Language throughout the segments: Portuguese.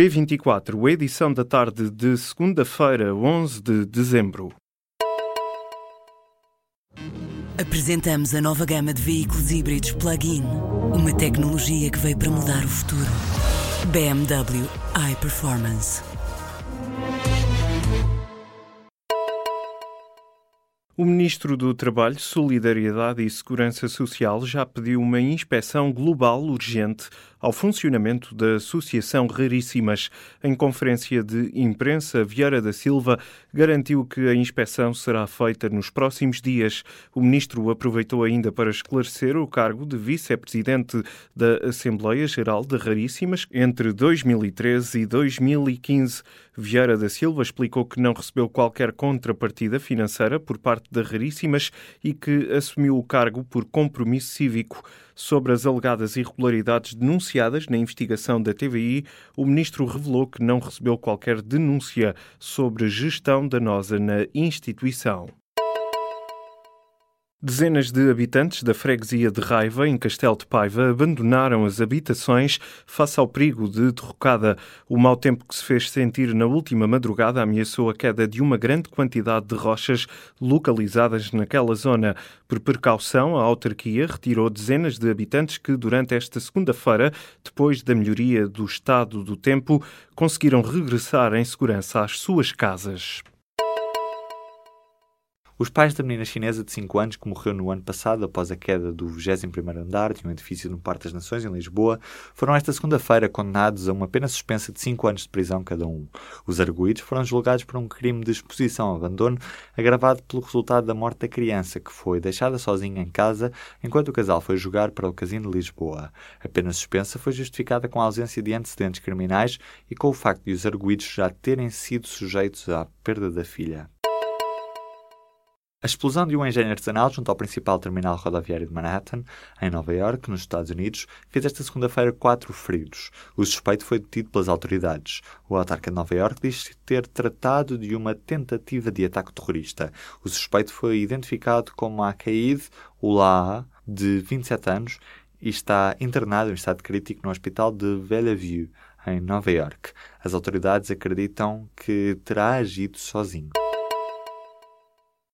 P24, edição da tarde de segunda-feira, 11 de dezembro. Apresentamos a nova gama de veículos híbridos plug-in. Uma tecnologia que veio para mudar o futuro. BMW iPerformance. O Ministro do Trabalho, Solidariedade e Segurança Social já pediu uma inspeção global urgente ao funcionamento da Associação Raríssimas. Em conferência de imprensa, Vieira da Silva garantiu que a inspeção será feita nos próximos dias. O ministro aproveitou ainda para esclarecer o cargo de vice-presidente da Assembleia Geral de Raríssimas entre 2013 e 2015. Vieira da Silva explicou que não recebeu qualquer contrapartida financeira por parte da Raríssimas e que assumiu o cargo por compromisso cívico. Sobre as alegadas irregularidades denunciadas na investigação da TVI, o ministro revelou que não recebeu qualquer denúncia sobre gestão danosa na instituição. Dezenas de habitantes da freguesia de Raiva, em Castelo de Paiva, abandonaram as habitações face ao perigo de derrocada. O mau tempo que se fez sentir na última madrugada ameaçou a queda de uma grande quantidade de rochas localizadas naquela zona. Por precaução, a autarquia retirou dezenas de habitantes que, durante esta segunda-feira, depois da melhoria do estado do tempo, conseguiram regressar em segurança às suas casas. Os pais da menina chinesa de 5 anos que morreu no ano passado após a queda do 21º andar de um edifício no Parque das Nações, em Lisboa, foram esta segunda-feira condenados a uma pena suspensa de 5 anos de prisão cada um. Os arguídos foram julgados por um crime de exposição ao abandono agravado pelo resultado da morte da criança, que foi deixada sozinha em casa enquanto o casal foi jogar para o Casino de Lisboa. A pena suspensa foi justificada com a ausência de antecedentes criminais e com o facto de os arguídos já terem sido sujeitos à perda da filha. A explosão de um engenho artesanal junto ao principal terminal rodoviário de Manhattan, em Nova York, nos Estados Unidos, fez esta segunda-feira quatro feridos. O suspeito foi detido pelas autoridades. O autarca de Nova York diz ter tratado de uma tentativa de ataque terrorista. O suspeito foi identificado como Akaid Ullah, de 27 anos, e está internado em estado crítico no hospital de Bellevue, em Nova York. As autoridades acreditam que terá agido sozinho.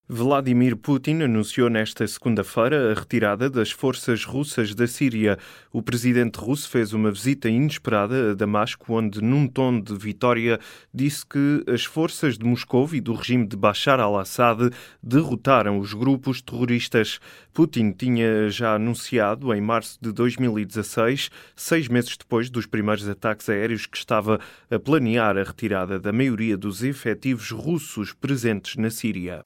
Vladimir Putin anunciou nesta segunda-feira a retirada das forças russas da Síria. O presidente russo fez uma visita inesperada a Damasco, onde, num tom de vitória, disse que as forças de Moscou e do regime de Bashar al-Assad derrotaram os grupos terroristas. Putin tinha já anunciado, em março de 2016, seis meses depois dos primeiros ataques aéreos, que estava a planear a retirada da maioria dos efetivos russos presentes na Síria.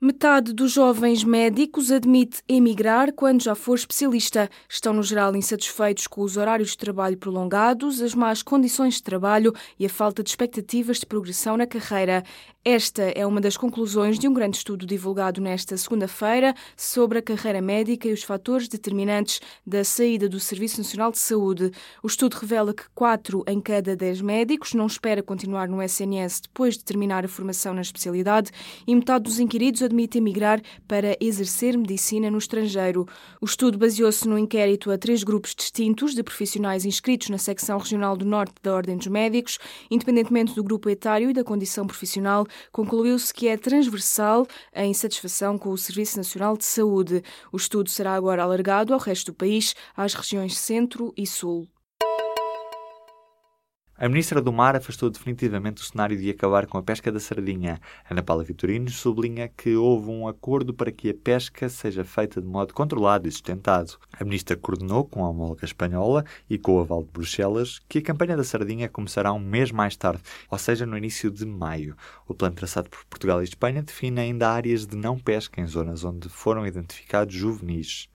Metade dos jovens médicos admite emigrar quando já for especialista. Estão, no geral, insatisfeitos com os horários de trabalho prolongados, as más condições de trabalho e a falta de expectativas de progressão na carreira. Esta é uma das conclusões de um grande estudo divulgado nesta segunda-feira sobre a carreira médica e os fatores determinantes da saída do Serviço Nacional de Saúde. O estudo revela que 4 em cada 10 médicos não espera continuar no SNS depois de terminar a formação na especialidade e metade dos inquiridos admite emigrar para exercer medicina no estrangeiro. O estudo baseou-se no inquérito a três grupos distintos de profissionais inscritos na secção regional do Norte da Ordem dos Médicos, independentemente do grupo etário e da condição profissional, concluiu-se que é transversal a insatisfação com o Serviço Nacional de Saúde. O estudo será agora alargado ao resto do país, às regiões Centro e Sul. A ministra do Mar afastou definitivamente o cenário de acabar com a pesca da sardinha. Ana Paula Vitorino sublinha que houve um acordo para que a pesca seja feita de modo controlado e sustentado. A ministra coordenou com a homóloga espanhola e com o aval de Bruxelas que a campanha da sardinha começará um mês mais tarde, ou seja, no início de maio. O plano traçado por Portugal e Espanha define ainda áreas de não pesca em zonas onde foram identificados juvenis.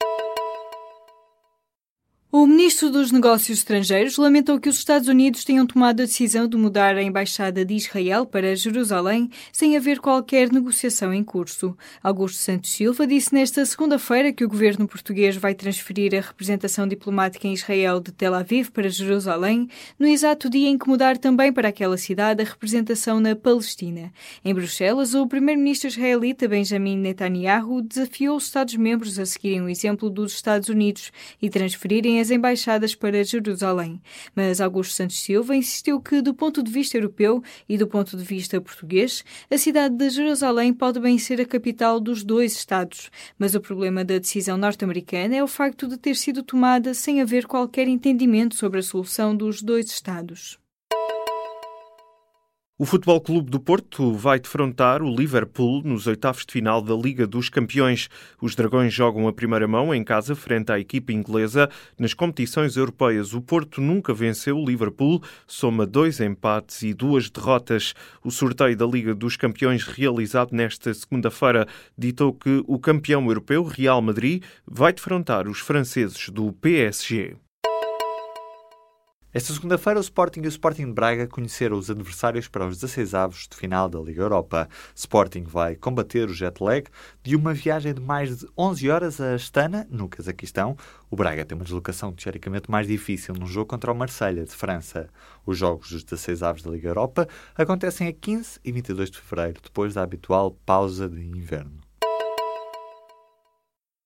O ministro dos Negócios Estrangeiros lamentou que os Estados Unidos tenham tomado a decisão de mudar a embaixada de Israel para Jerusalém sem haver qualquer negociação em curso. Augusto Santos Silva disse nesta segunda-feira que o governo português vai transferir a representação diplomática em Israel de Tel Aviv para Jerusalém, no exato dia em que mudar também para aquela cidade a representação na Palestina. Em Bruxelas, o primeiro-ministro israelita Benjamin Netanyahu desafiou os Estados-membros a seguirem o exemplo dos Estados Unidos e transferirem as embaixadas para Jerusalém. Mas Augusto Santos Silva insistiu que, do ponto de vista europeu e do ponto de vista português, a cidade de Jerusalém pode bem ser a capital dos dois Estados. Mas o problema da decisão norte-americana é o facto de ter sido tomada sem haver qualquer entendimento sobre a solução dos dois Estados. O Futebol Clube do Porto vai defrontar o Liverpool nos oitavos de final da Liga dos Campeões. Os Dragões jogam a primeira mão em casa frente à equipa inglesa. Nas competições europeias, o Porto nunca venceu o Liverpool, soma dois empates e duas derrotas. O sorteio da Liga dos Campeões realizado nesta segunda-feira ditou que o campeão europeu, Real Madrid, vai defrontar os franceses do PSG. Esta segunda-feira, o Sporting e o Sporting de Braga conheceram os adversários para os 16 avos de final da Liga Europa. Sporting vai combater o jet lag de uma viagem de mais de 11 horas a Astana, no Cazaquistão. O Braga tem uma deslocação teoricamente mais difícil num jogo contra o Marselha de França. Os jogos dos 16 avos da Liga Europa acontecem a 15 e 22 de fevereiro, depois da habitual pausa de inverno.